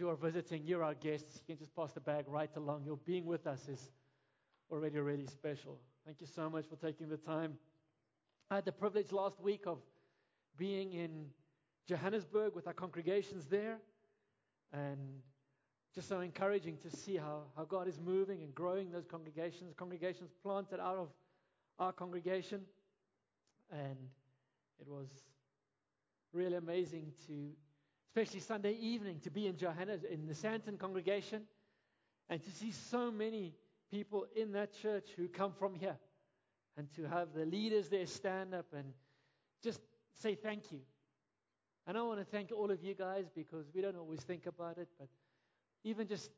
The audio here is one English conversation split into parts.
Who are visiting, you're our guests. You can just pass the bag right along. Your being with us is already, really special. Thank you so much for taking the time. I had the privilege last week of being in Johannesburg with our congregations there. And just so encouraging to see how, how God is moving and growing those congregations. Congregations planted out of our congregation. And it was really amazing to, especially Sunday evening, to be in Johannes, in the Sandton congregation, and to see so many people in that church who come from here, and to have the leaders there stand up and just say thank you. And I want to thank all of you guys because we don't always think about it, but even just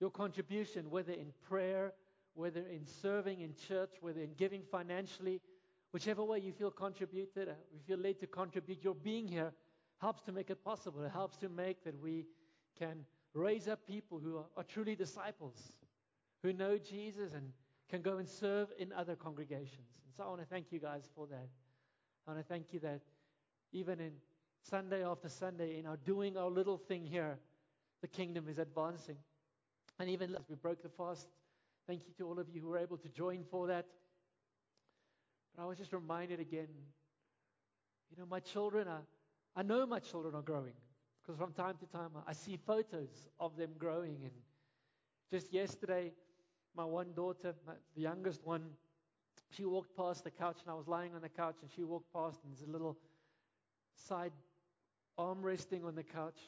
your contribution, whether in prayer, whether in serving in church, whether in giving financially, whichever way you feel contributed, uh, you feel led to contribute, your being here helps to make it possible. It helps to make that we can raise up people who are, are truly disciples, who know Jesus and can go and serve in other congregations. And so I want to thank you guys for that. I want to thank you that even in Sunday after Sunday, in our doing our little thing here, the kingdom is advancing. And even as we broke the fast, thank you to all of you who were able to join for that. But I was just reminded again, you know, my children are, I know my children are growing because from time to time I see photos of them growing. And just yesterday, my one daughter, my, the youngest one, she walked past the couch and I was lying on the couch and she walked past and there's a little side arm resting on the couch.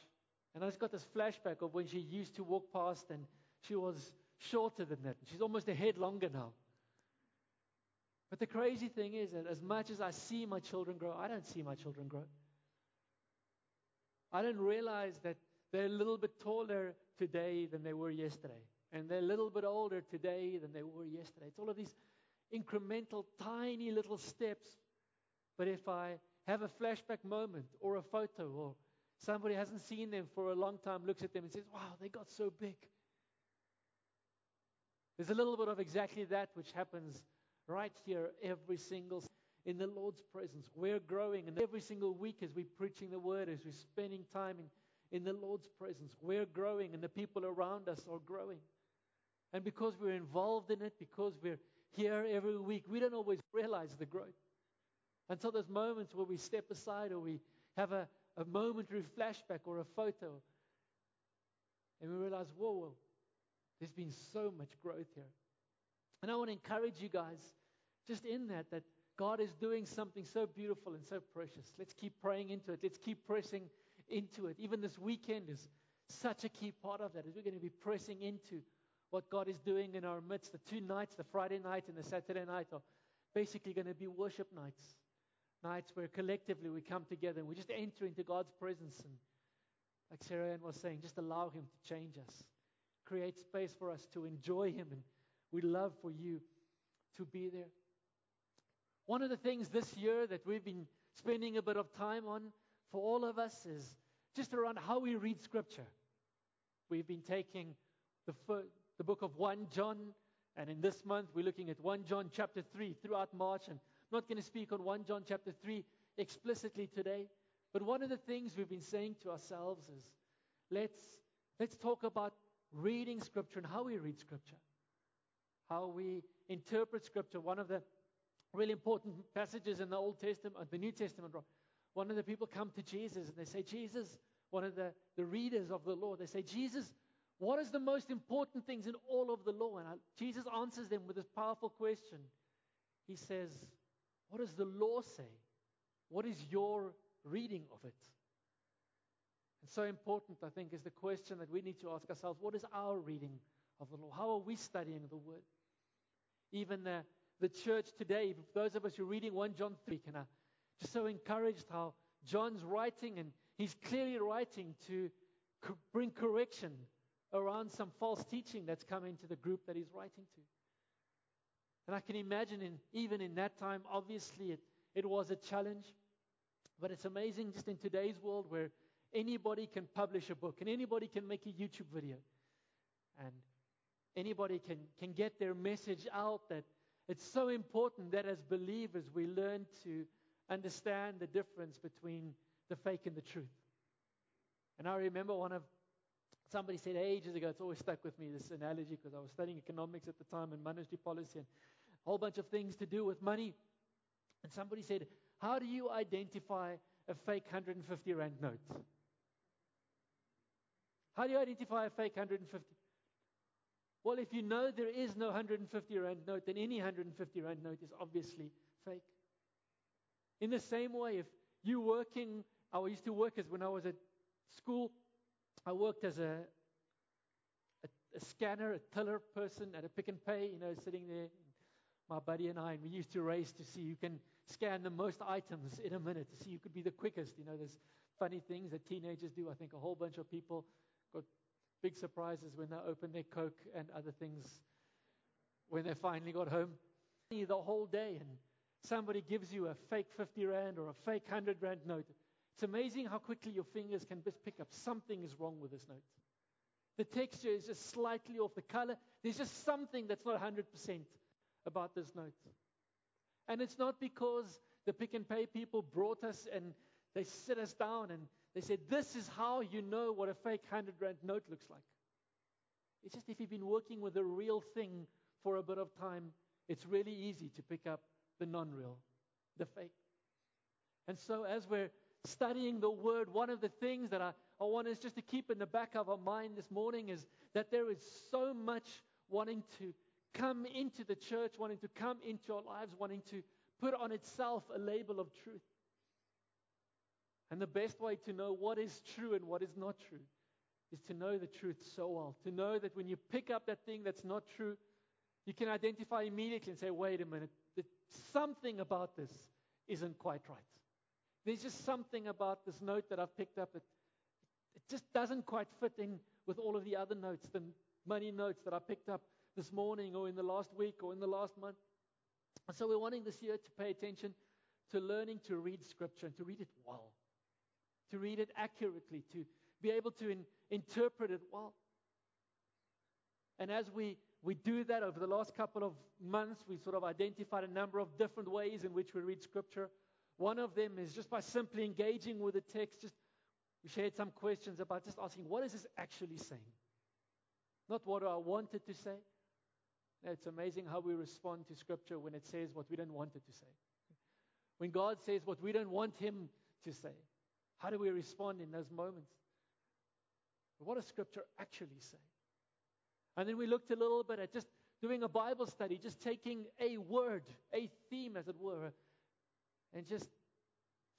And I just got this flashback of when she used to walk past and she was shorter than that. She's almost a head longer now. But the crazy thing is that as much as I see my children grow, I don't see my children grow. I don't realize that they're a little bit taller today than they were yesterday. And they're a little bit older today than they were yesterday. It's all of these incremental, tiny little steps. But if I have a flashback moment or a photo or somebody hasn't seen them for a long time, looks at them and says, Wow, they got so big. There's a little bit of exactly that which happens right here every single in the Lord's presence. We're growing, and every single week as we're preaching the word, as we're spending time in, in the Lord's presence, we're growing, and the people around us are growing. And because we're involved in it, because we're here every week, we don't always realize the growth. And so there's moments where we step aside or we have a, a momentary flashback or a photo, and we realize, whoa, whoa, there's been so much growth here. And I want to encourage you guys, just in that, that God is doing something so beautiful and so precious. Let's keep praying into it. Let's keep pressing into it. Even this weekend is such a key part of that, as we're going to be pressing into what God is doing in our midst. The two nights, the Friday night and the Saturday night, are basically going to be worship nights. Nights where collectively we come together and we just enter into God's presence. And like Sarah Ann was saying, just allow Him to change us, create space for us to enjoy Him. And we love for you to be there. One of the things this year that we've been spending a bit of time on for all of us is just around how we read Scripture. We've been taking the, the book of 1 John, and in this month we're looking at 1 John chapter 3 throughout March. And I'm not going to speak on 1 John chapter 3 explicitly today, but one of the things we've been saying to ourselves is let's, let's talk about reading Scripture and how we read Scripture, how we interpret Scripture. One of the really important passages in the Old Testament, the New Testament, one of the people come to Jesus and they say, Jesus, one of the, the readers of the law, they say, Jesus, what is the most important things in all of the law? And I, Jesus answers them with this powerful question. He says, What does the law say? What is your reading of it? And so important, I think, is the question that we need to ask ourselves what is our reading of the law? How are we studying the word? Even the, the church today, those of us who are reading 1 John 3, can I just so encouraged how John's writing and he's clearly writing to co- bring correction around some false teaching that's come into the group that he's writing to. And I can imagine, in, even in that time, obviously it, it was a challenge. But it's amazing just in today's world where anybody can publish a book and anybody can make a YouTube video. And anybody can, can get their message out that it's so important that as believers we learn to understand the difference between the fake and the truth. And I remember one of somebody said ages ago, it's always stuck with me, this analogy, because I was studying economics at the time and monetary policy and a whole bunch of things to do with money. And somebody said, How do you identify a fake 150 Rand note? How do you identify a fake 150? Well, if you know there is no 150 Rand note, then any 150 Rand note is obviously fake. In the same way, if you're working, I used to work as when I was at school, I worked as a, a, a scanner, a teller person at a Pick and Pay, you know, sitting there, my buddy and I, and we used to race to see who can scan the most items in a minute, to see who could be the quickest. You know, there's funny things that teenagers do. I think a whole bunch of people big surprises when they opened their Coke and other things when they finally got home. The whole day, and somebody gives you a fake 50 Rand or a fake 100 Rand note. It's amazing how quickly your fingers can just pick up something is wrong with this note. The texture is just slightly off the color. There's just something that's not 100% about this note. And it's not because the Pick and Pay people brought us and they sit us down and they said, This is how you know what a fake 100 Rand note looks like. It's just if you've been working with the real thing for a bit of time, it's really easy to pick up the non real, the fake. And so, as we're studying the Word, one of the things that I, I want us just to keep in the back of our mind this morning is that there is so much wanting to come into the church, wanting to come into our lives, wanting to put on itself a label of truth. And the best way to know what is true and what is not true is to know the truth so well. To know that when you pick up that thing that's not true, you can identify immediately and say, wait a minute, something about this isn't quite right. There's just something about this note that I've picked up that it just doesn't quite fit in with all of the other notes, the money notes that I picked up this morning or in the last week or in the last month. And so we're wanting this year to pay attention to learning to read Scripture and to read it well, to read it accurately, to be able to in, interpret it well. And as we, we do that over the last couple of months, we sort of identified a number of different ways in which we read Scripture. One of them is just by simply engaging with the text. Just we shared some questions about just asking, what is this actually saying? Not what I wanted to say. It's amazing how we respond to Scripture when it says what we don't want it to say. When God says what we don't want Him to say, how do we respond in those moments? What does Scripture actually say? And then we looked a little bit at just doing a Bible study, just taking a word, a theme, as it were, and just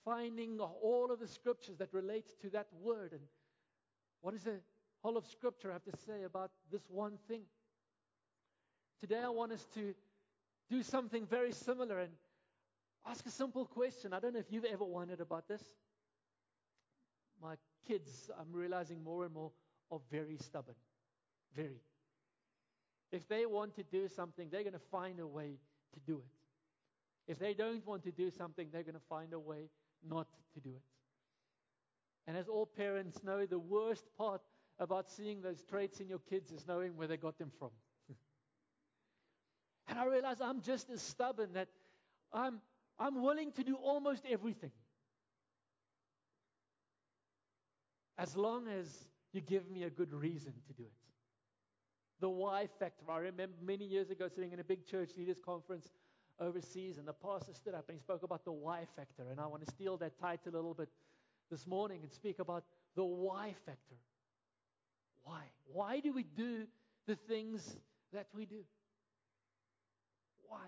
finding all of the scriptures that relate to that word. And what does the whole of Scripture have to say about this one thing? Today, I want us to do something very similar and ask a simple question. I don't know if you've ever wondered about this. My kids, I'm realizing more and more, are very stubborn. Very. If they want to do something, they're going to find a way to do it. If they don't want to do something, they're going to find a way not to do it. And as all parents know, the worst part about seeing those traits in your kids is knowing where they got them from. and I realize I'm just as stubborn that I'm, I'm willing to do almost everything. As long as you give me a good reason to do it. The why factor. I remember many years ago sitting in a big church leaders conference overseas, and the pastor stood up and he spoke about the why factor. And I want to steal that title a little bit this morning and speak about the why factor. Why? Why do we do the things that we do? Why?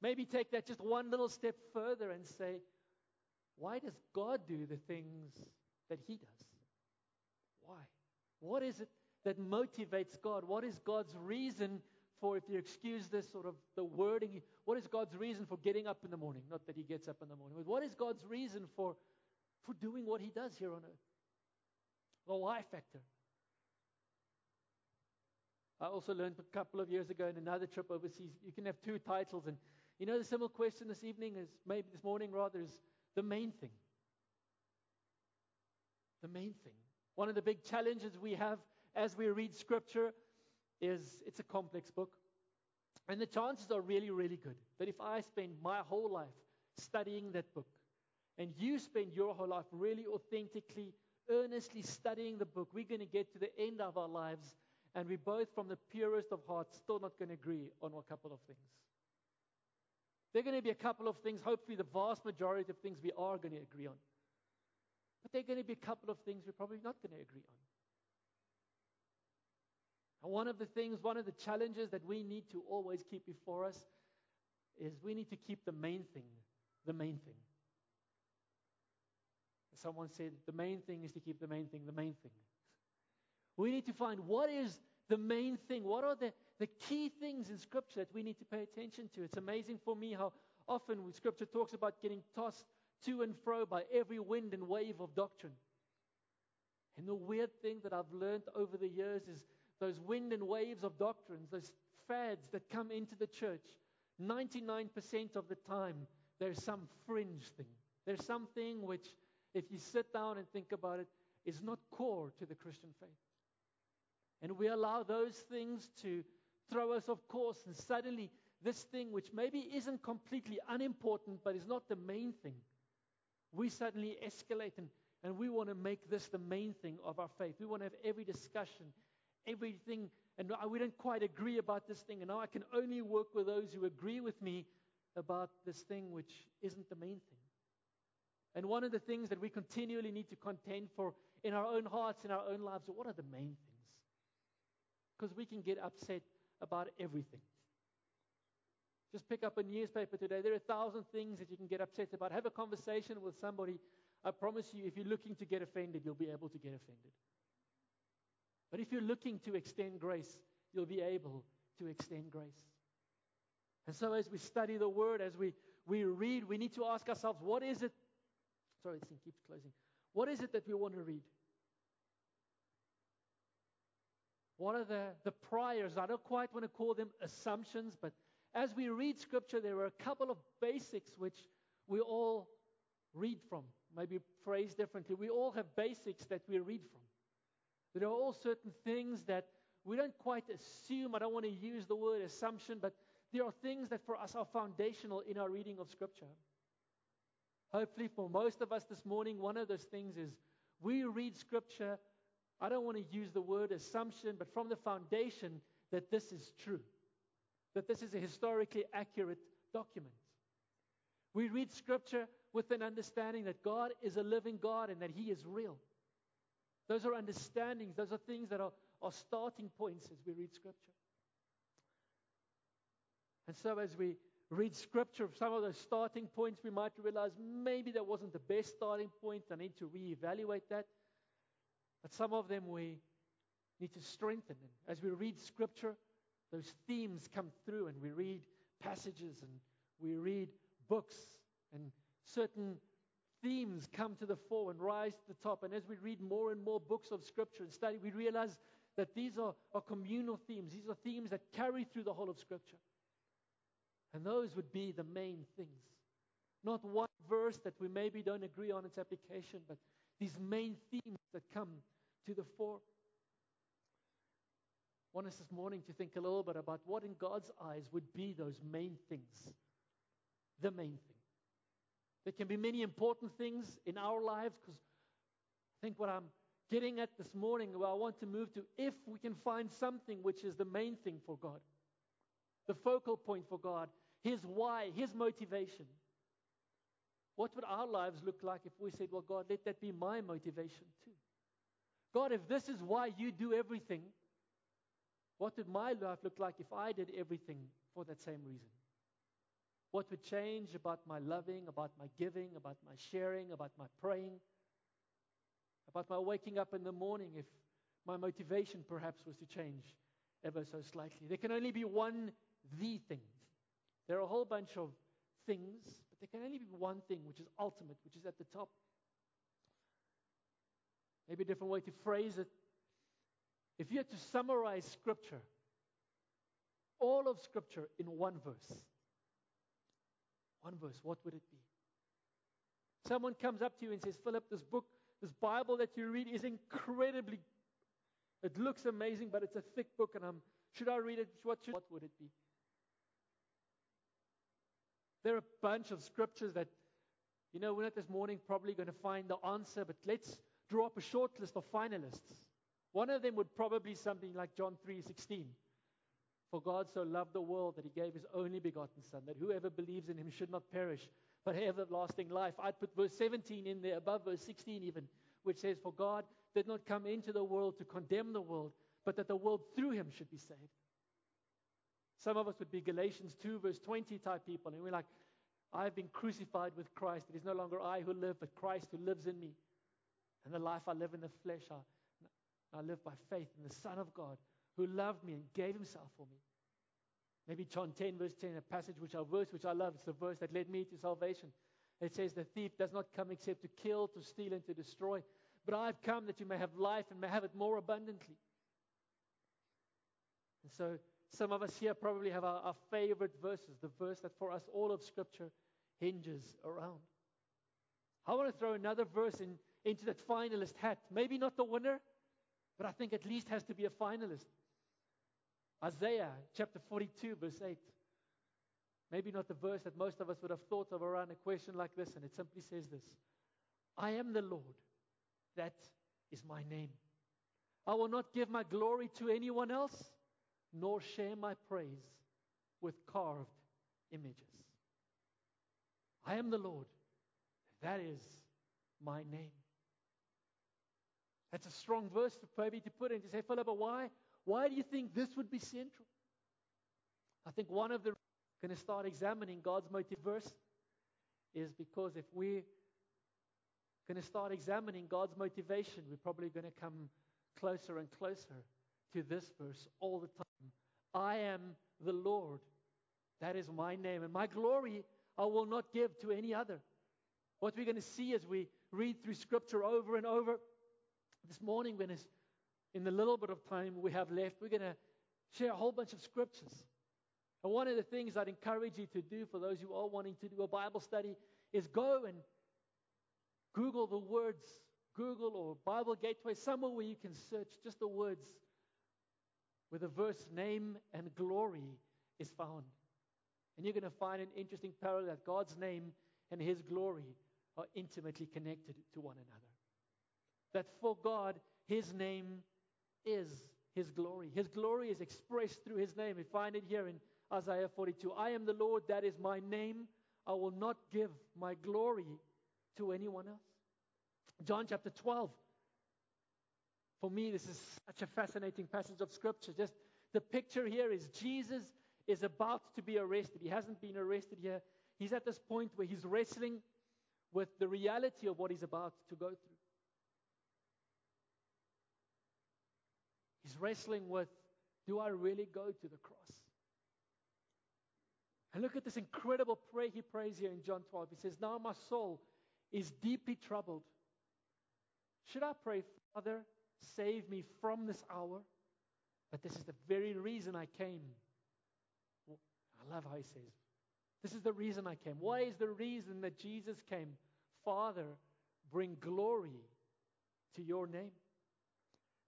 Maybe take that just one little step further and say, why does God do the things that He does? Why? What is it that motivates God? What is God's reason for, if you excuse this sort of the wording, what is God's reason for getting up in the morning? Not that he gets up in the morning, but what is God's reason for, for doing what he does here on earth? The why factor. I also learned a couple of years ago in another trip overseas, you can have two titles. And you know, the simple question this evening is, maybe this morning rather, is the main thing. The main thing. One of the big challenges we have as we read Scripture is it's a complex book. And the chances are really, really good that if I spend my whole life studying that book, and you spend your whole life really authentically, earnestly studying the book, we're going to get to the end of our lives, and we're both, from the purest of hearts, still not going to agree on a couple of things. There are going to be a couple of things, hopefully, the vast majority of things we are going to agree on. But there are going to be a couple of things we're probably not going to agree on. And one of the things, one of the challenges that we need to always keep before us is we need to keep the main thing the main thing. Someone said the main thing is to keep the main thing the main thing. We need to find what is the main thing. What are the, the key things in Scripture that we need to pay attention to? It's amazing for me how often Scripture talks about getting tossed to and fro by every wind and wave of doctrine. And the weird thing that I've learned over the years is those wind and waves of doctrines, those fads that come into the church, 99% of the time, there's some fringe thing. There's something which, if you sit down and think about it, is not core to the Christian faith. And we allow those things to throw us off course, and suddenly, this thing, which maybe isn't completely unimportant, but is not the main thing, we suddenly escalate and, and we want to make this the main thing of our faith. We want to have every discussion, everything, and we don't quite agree about this thing. And now I can only work with those who agree with me about this thing which isn't the main thing. And one of the things that we continually need to contend for in our own hearts, in our own lives, are what are the main things? Because we can get upset about everything. Just pick up a newspaper today. There are a thousand things that you can get upset about. Have a conversation with somebody. I promise you, if you're looking to get offended, you'll be able to get offended. But if you're looking to extend grace, you'll be able to extend grace. And so, as we study the Word, as we, we read, we need to ask ourselves, what is it? Sorry, this thing keeps closing. What is it that we want to read? What are the, the priors? I don't quite want to call them assumptions, but as we read Scripture, there are a couple of basics which we all read from. Maybe phrased differently. We all have basics that we read from. There are all certain things that we don't quite assume. I don't want to use the word assumption, but there are things that for us are foundational in our reading of Scripture. Hopefully, for most of us this morning, one of those things is we read Scripture. I don't want to use the word assumption, but from the foundation that this is true, that this is a historically accurate document. We read Scripture with an understanding that God is a living God and that He is real. Those are understandings, those are things that are, are starting points as we read Scripture. And so, as we read scripture, some of those starting points, we might realize maybe that wasn't the best starting point. I need to reevaluate that. But some of them we need to strengthen. And as we read scripture, those themes come through, and we read passages and we read books, and certain themes come to the fore and rise to the top. And as we read more and more books of scripture and study, we realize that these are, are communal themes. These are themes that carry through the whole of scripture. And those would be the main things. Not one verse that we maybe don't agree on its application, but these main themes that come to the fore. Want us this morning to think a little bit about what in God's eyes would be those main things. The main thing. There can be many important things in our lives because I think what I'm getting at this morning, where I want to move to, if we can find something which is the main thing for God the focal point for God, His why, His motivation. What would our lives look like if we said, Well, God, let that be my motivation too? God, if this is why you do everything, what would my life look like if I did everything for that same reason? What would change about my loving, about my giving, about my sharing, about my praying, about my waking up in the morning if my motivation perhaps was to change ever so slightly? There can only be one the thing. There are a whole bunch of things, but there can only be one thing which is ultimate, which is at the top. Maybe a different way to phrase it. If you had to summarize Scripture all of Scripture in one verse. One verse, what would it be? Someone comes up to you and says, Philip, this book, this Bible that you read is incredibly, it looks amazing, but it's a thick book, and I'm, should I read it? What, should, what would it be? There are a bunch of scriptures that, you know, we're not this morning probably going to find the answer, but let's draw up a short list of finalists. One of them would probably something like John 3:16. For God so loved the world that he gave his only begotten Son, that whoever believes in him should not perish, but have everlasting life. I'd put verse 17 in there, above verse 16 even, which says, For God did not come into the world to condemn the world, but that the world through him should be saved. Some of us would be Galatians 2, verse 20 type people, and we're like, I've been crucified with Christ. It is no longer I who live, but Christ who lives in me. And the life I live in the flesh, I, I live by faith in the Son of God who loved me and gave himself for me. Maybe John 10, verse 10, a passage which I verse which I love. It's the verse that led me to salvation. It says, The thief does not come except to kill, to steal, and to destroy. But I've come that you may have life and may have it more abundantly. And so some of us here probably have our, our favorite verses, the verse that for us all of Scripture hinges around. I want to throw another verse in, into that finalist hat. Maybe not the winner, but I think at least has to be a finalist. Isaiah chapter 42, verse 8. Maybe not the verse that most of us would have thought of around a question like this, and it simply says this I am the Lord, that is my name. I will not give my glory to anyone else, nor share my praise with carved images. I am the Lord, that is my name. That's a strong verse for maybe to put in to say, Philip, why? Why do you think this would be central? I think one of the going to start examining God's motive verse is because if we're going to start examining God's motivation, we're probably going to come closer and closer to this verse all the time. I am the Lord. That is my name. And my glory I will not give to any other. What we're going to see as we read through Scripture over and over this morning, when it's in the little bit of time we have left, we're going to share a whole bunch of scriptures. And one of the things I'd encourage you to do for those who are wanting to do a Bible study is go and Google the words, Google or Bible Gateway, somewhere where you can search just the words where the verse name and glory is found. And you're going to find an interesting parallel that God's name and his glory are intimately connected to one another. That for God, his name is his glory. His glory is expressed through his name. We find it here in Isaiah 42. I am the Lord, that is my name. I will not give my glory to anyone else. John chapter 12. For me, this is such a fascinating passage of scripture. Just the picture here is Jesus is about to be arrested. He hasn't been arrested yet. He's at this point where he's wrestling with the reality of what he's about to go through. He's wrestling with do I really go to the cross? And look at this incredible prayer he prays here in John 12. He says, Now my soul is deeply troubled. Should I pray, Father, save me from this hour? But this is the very reason I came. I love how he says, This is the reason I came. Why is the reason that Jesus came? Father, bring glory to your name.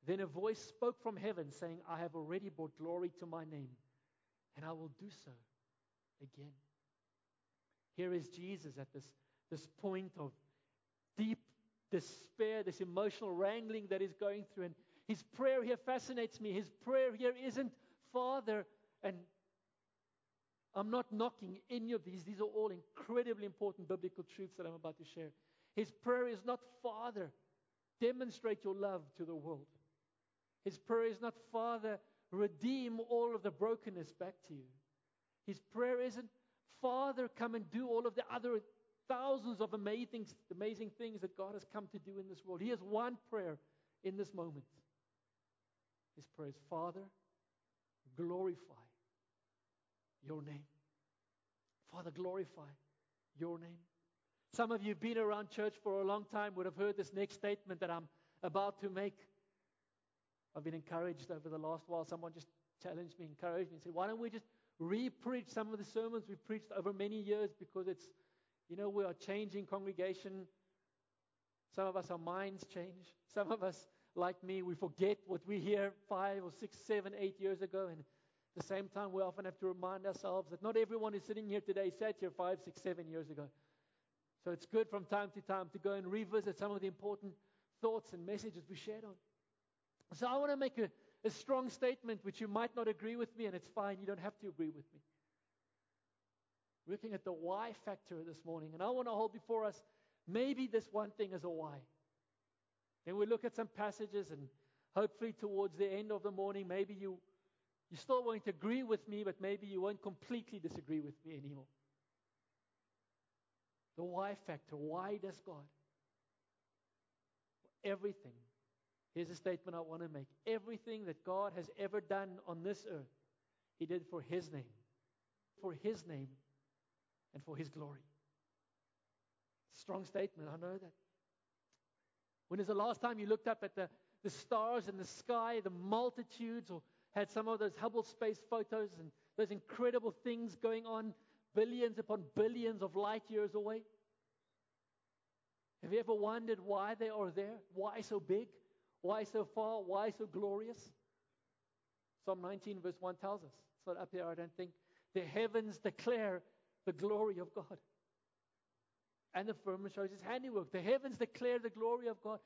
Then a voice spoke from heaven, saying, I have already brought glory to my name, and I will do so again. Here is Jesus at this, this point of deep despair, this emotional wrangling that he's going through. And his prayer here fascinates me. His prayer here isn't, Father, and I'm not knocking any of these. These are all incredibly important biblical truths that I'm about to share. His prayer is not, Father, demonstrate your love to the world. His prayer is not, Father, redeem all of the brokenness back to you. His prayer isn't, Father, come and do all of the other thousands of amazing, amazing things that God has come to do in this world. He has one prayer in this moment. His prayer is, Father, glorify your name. Father, glorify your name. Some of you have been around church for a long time would have heard this next statement that I'm about to make. I've been encouraged over the last while. Someone just challenged me, encouraged me, and said, Why don't we just re preach some of the sermons we preached over many years because it's, you know, we are changing congregation. Some of us, our minds change. Some of us, like me, we forget what we hear five or six, seven, eight years ago. And at the same time, we often have to remind ourselves that not everyone who's sitting here today sat here five, six, seven years ago. So it's good from time to time to go and revisit some of the important thoughts and messages we shared on. So I want to make a, a strong statement which you might not agree with me, and it's fine. You don't have to agree with me. We're looking at the why factor this morning, and I want to hold before us maybe this one thing as a why. Then we look at some passages, and hopefully towards the end of the morning, maybe you you still won't agree with me, but maybe you won't completely disagree with me anymore. The why factor. Why does God? Everything. Here's a statement I want to make. Everything that God has ever done on this earth, He did for His name. For His name and for His glory. Strong statement, I know that. When is the last time you looked up at the, the stars in the sky, the multitudes, or had some of those Hubble space photos and those incredible things going on billions upon billions of light years away? Have you ever wondered why they are there? Why so big? Why so far? Why so glorious? Psalm 19, verse 1 tells us. It's not up here, I don't think. The heavens declare the glory of God. And the firmament shows his handiwork. The heavens declare the glory of God.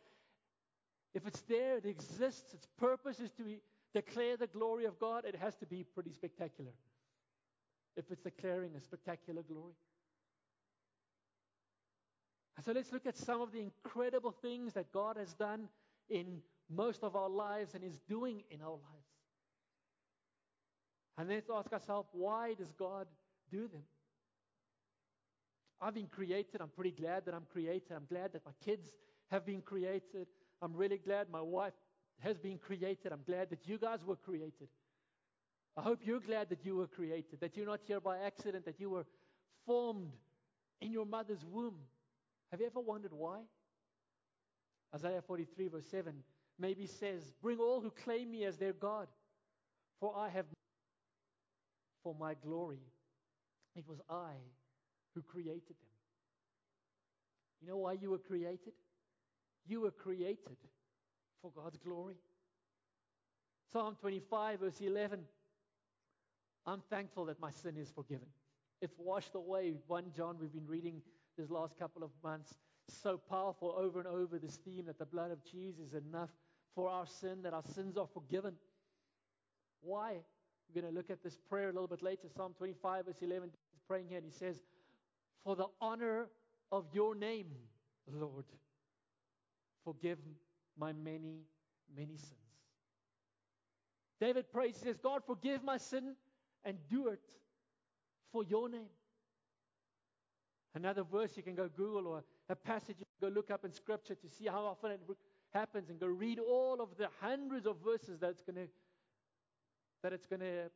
If it's there, it exists, its purpose is to declare the glory of God, it has to be pretty spectacular. If it's declaring a spectacular glory. So let's look at some of the incredible things that God has done in most of our lives and is doing in our lives. And let's ask ourselves, why does God do them? I've been created. I'm pretty glad that I'm created. I'm glad that my kids have been created. I'm really glad my wife has been created. I'm glad that you guys were created. I hope you're glad that you were created, that you're not here by accident, that you were formed in your mother's womb. Have you ever wondered why? Isaiah 43, verse 7, maybe says, Bring all who claim me as their God, for I have for my glory. It was I who created them. You know why you were created? You were created for God's glory. Psalm 25, verse 11. I'm thankful that my sin is forgiven. It's washed away. 1 John, we've been reading this last couple of months. So powerful over and over this theme that the blood of Jesus is enough for our sin, that our sins are forgiven. Why? We're going to look at this prayer a little bit later. Psalm 25, verse 11, he's praying here, and he says, For the honor of your name, Lord, forgive my many, many sins. David prays, he says, God, forgive my sin and do it for your name. Another verse you can go Google or a passage you go look up in Scripture to see how often it happens and go read all of the hundreds of verses that it's going to that it's going to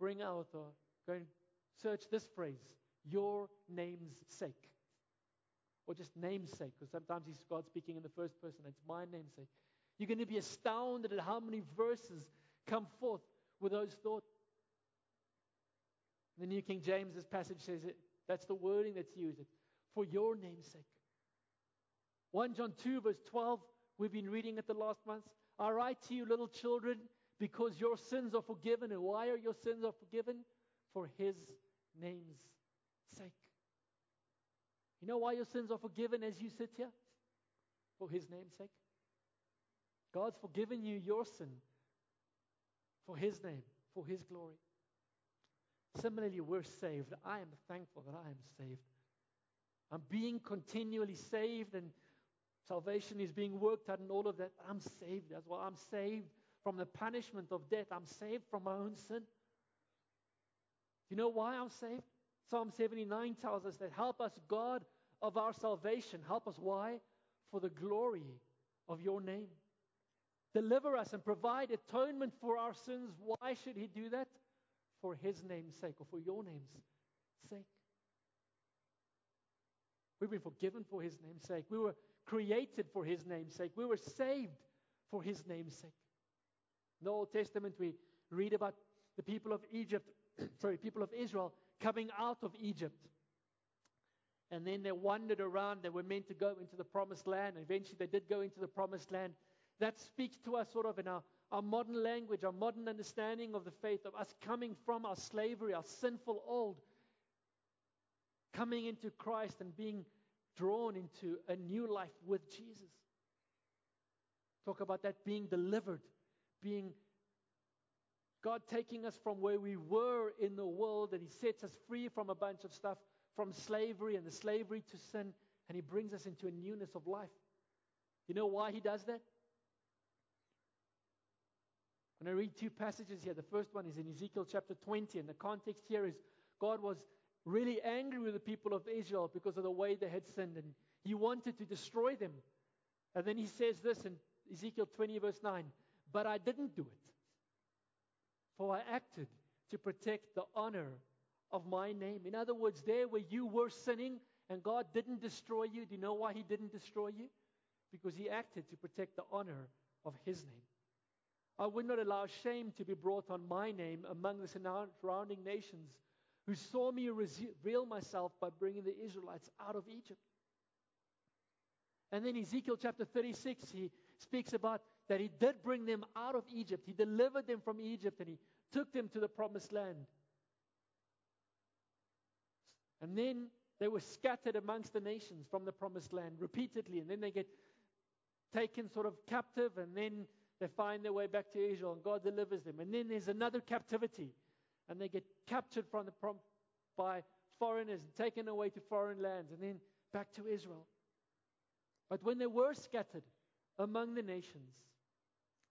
bring out or go and search this phrase, your name's sake. Or just namesake, because sometimes he's God speaking in the first person. It's my namesake. You're going to be astounded at how many verses come forth with those thoughts. The New King James, this passage says it. That's the wording that's used. For your name's sake. 1 John 2, verse 12, we've been reading it the last months. I write to you, little children, because your sins are forgiven. And why are your sins are forgiven? For his name's sake. You know why your sins are forgiven as you sit here? For his name's sake. God's forgiven you your sin for his name, for his glory. Similarly, we're saved. I am thankful that I am saved. I'm being continually saved, and salvation is being worked out, and all of that. I'm saved as well. I'm saved from the punishment of death. I'm saved from my own sin. Do you know why I'm saved? Psalm 79 tells us that help us, God of our salvation. Help us. Why? For the glory of your name. Deliver us and provide atonement for our sins. Why should he do that? For his name's sake or for your name's sake. We've been forgiven for his name's sake. We were created for his name's sake. We were saved for his name's sake. In the Old Testament, we read about the people of Egypt, sorry, people of Israel coming out of Egypt. And then they wandered around. They were meant to go into the promised land. And eventually they did go into the promised land. That speaks to us sort of in our, our modern language, our modern understanding of the faith, of us coming from our slavery, our sinful old, coming into Christ and being drawn into a new life with Jesus. Talk about that being delivered, being God taking us from where we were in the world, and He sets us free from a bunch of stuff, from slavery and the slavery to sin, and He brings us into a newness of life. You know why He does that? I'm going to read two passages here. The first one is in Ezekiel chapter 20, and the context here is God was really angry with the people of Israel because of the way they had sinned, and He wanted to destroy them. And then He says this in Ezekiel 20, verse 9 But I didn't do it, for I acted to protect the honor of my name. In other words, there where you were sinning and God didn't destroy you, do you know why He didn't destroy you? Because He acted to protect the honor of His name. I would not allow shame to be brought on my name among the surrounding nations who saw me reveal myself by bringing the Israelites out of Egypt. And then Ezekiel chapter 36, he speaks about that he did bring them out of Egypt. He delivered them from Egypt and he took them to the promised land. And then they were scattered amongst the nations from the promised land repeatedly. And then they get taken sort of captive and then they find their way back to Israel and God delivers them. And then there's another captivity and they get captured from the prom- by foreigners and taken away to foreign lands and then back to Israel. But when they were scattered among the nations,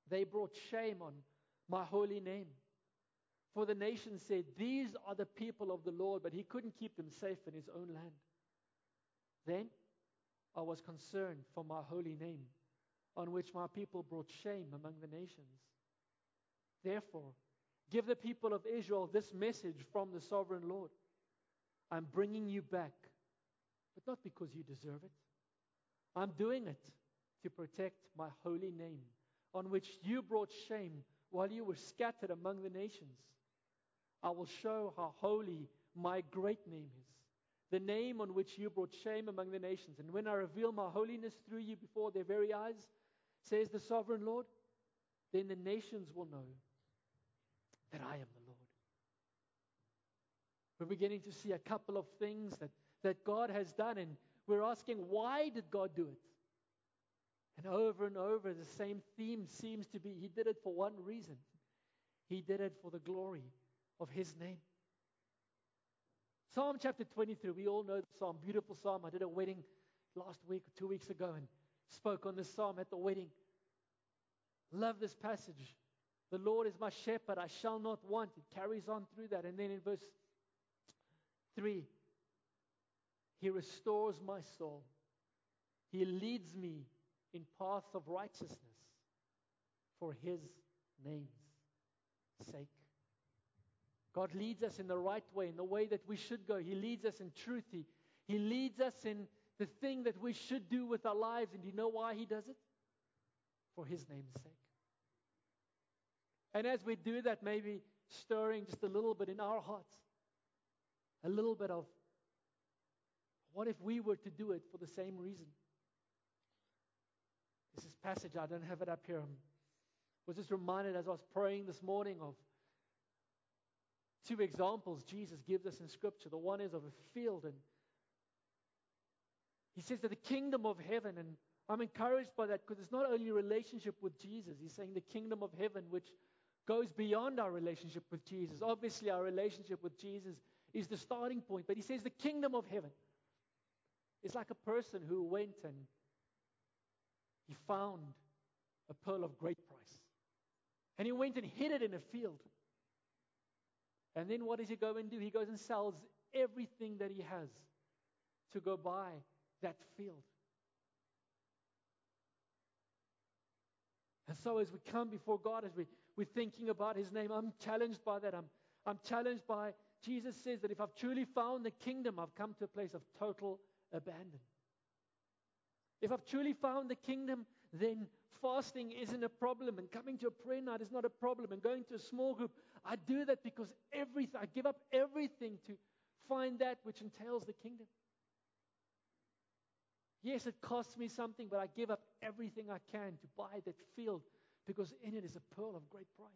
they brought shame on my holy name. For the nation said, These are the people of the Lord, but he couldn't keep them safe in his own land. Then I was concerned for my holy name, on which my people brought shame among the nations. Therefore, give the people of Israel this message from the sovereign Lord I'm bringing you back, but not because you deserve it. I'm doing it to protect my holy name, on which you brought shame while you were scattered among the nations. I will show how holy my great name is, the name on which you brought shame among the nations. And when I reveal my holiness through you before their very eyes, says the sovereign Lord, then the nations will know that I am the Lord. We're beginning to see a couple of things that, that God has done, and we're asking, why did God do it? And over and over, the same theme seems to be He did it for one reason. He did it for the glory of His name. Psalm chapter 23, we all know the psalm, beautiful psalm. I did a wedding last week two weeks ago and spoke on this psalm at the wedding. Love this passage. The Lord is my shepherd, I shall not want. It carries on through that. And then in verse 3, He restores my soul. He leads me in paths of righteousness for His name's sake. God leads us in the right way, in the way that we should go. He leads us in truth. He, he leads us in the thing that we should do with our lives. And do you know why He does it? For His name's sake. And as we do that, maybe stirring just a little bit in our hearts, a little bit of what if we were to do it for the same reason? This is passage, I don't have it up here. I was just reminded as I was praying this morning of two examples Jesus gives us in Scripture. The one is of a field, and he says that the kingdom of heaven, and I'm encouraged by that because it's not only relationship with Jesus, he's saying the kingdom of heaven, which goes beyond our relationship with Jesus. Obviously, our relationship with Jesus is the starting point, but he says the kingdom of heaven is like a person who went and he found a pearl of great price. And he went and hid it in a field. And then what does he go and do? He goes and sells everything that he has to go buy that field. And so, as we come before God, as we, we're thinking about His name, I'm challenged by that. I'm, I'm challenged by Jesus says that if I've truly found the kingdom, I've come to a place of total abandon. If I've truly found the kingdom, then fasting isn't a problem, and coming to a prayer night is not a problem, and going to a small group, I do that because everything, I give up everything to find that which entails the kingdom. Yes, it costs me something, but I give up everything I can to buy that field because in it is a pearl of great price.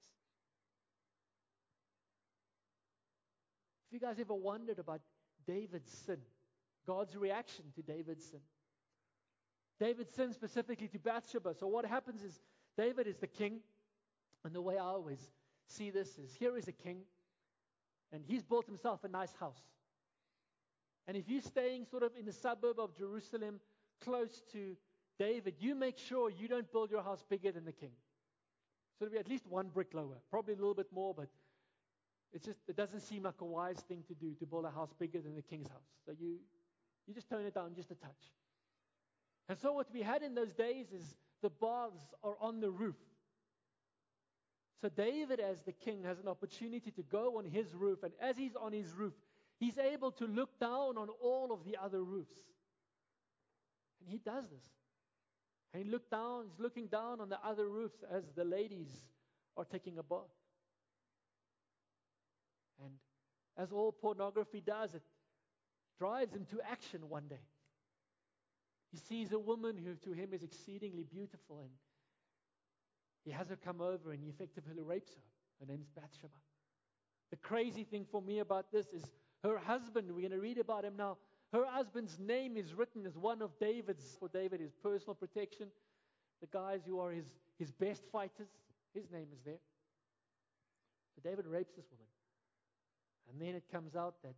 If you guys ever wondered about David's sin, God's reaction to David's sin, David sinned specifically to Bathsheba. So what happens is David is the king, and the way I always see this is here is a king, and he's built himself a nice house. And if you're staying sort of in the suburb of Jerusalem, close to David, you make sure you don't build your house bigger than the king. So it'll be at least one brick lower, probably a little bit more, but it's just it doesn't seem like a wise thing to do to build a house bigger than the king's house. So you you just tone it down just a touch. And so what we had in those days is the baths are on the roof. So David, as the king, has an opportunity to go on his roof, and as he's on his roof, he's able to look down on all of the other roofs. And he does this. And he look down, he's looking down on the other roofs as the ladies are taking a bath. And as all pornography does, it drives him to action one day. He sees a woman who to him is exceedingly beautiful, and he has her come over and he effectively rapes her. Her name's Bathsheba. The crazy thing for me about this is her husband, we're going to read about him now. Her husband's name is written as one of David's, for David, his personal protection. The guys who are his, his best fighters, his name is there. So David rapes this woman. And then it comes out that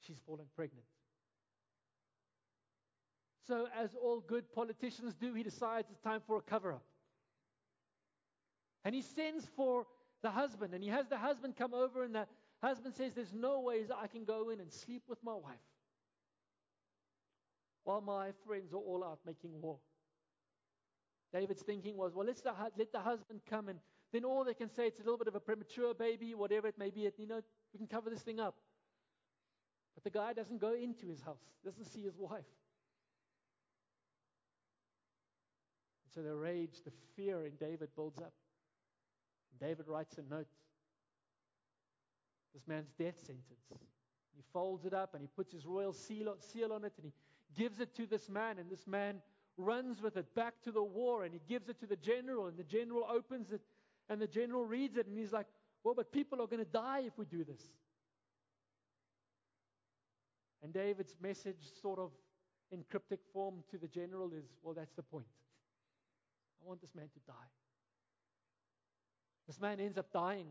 she's fallen pregnant. So, as all good politicians do, he decides it's time for a cover up. And he sends for the husband, and he has the husband come over, and the husband says, There's no ways I can go in and sleep with my wife while my friends are all out making war. David's thinking was, Well, let's let the husband come, and then all they can say it's a little bit of a premature baby, whatever it may be, you know, we can cover this thing up. But the guy doesn't go into his house, doesn't see his wife. And so the rage, the fear in David builds up. David writes a note. This man's death sentence. He folds it up and he puts his royal seal, seal on it and he gives it to this man. And this man runs with it back to the war and he gives it to the general. And the general opens it and the general reads it and he's like, Well, but people are going to die if we do this. And David's message, sort of in cryptic form to the general, is Well, that's the point. I want this man to die. This man ends up dying.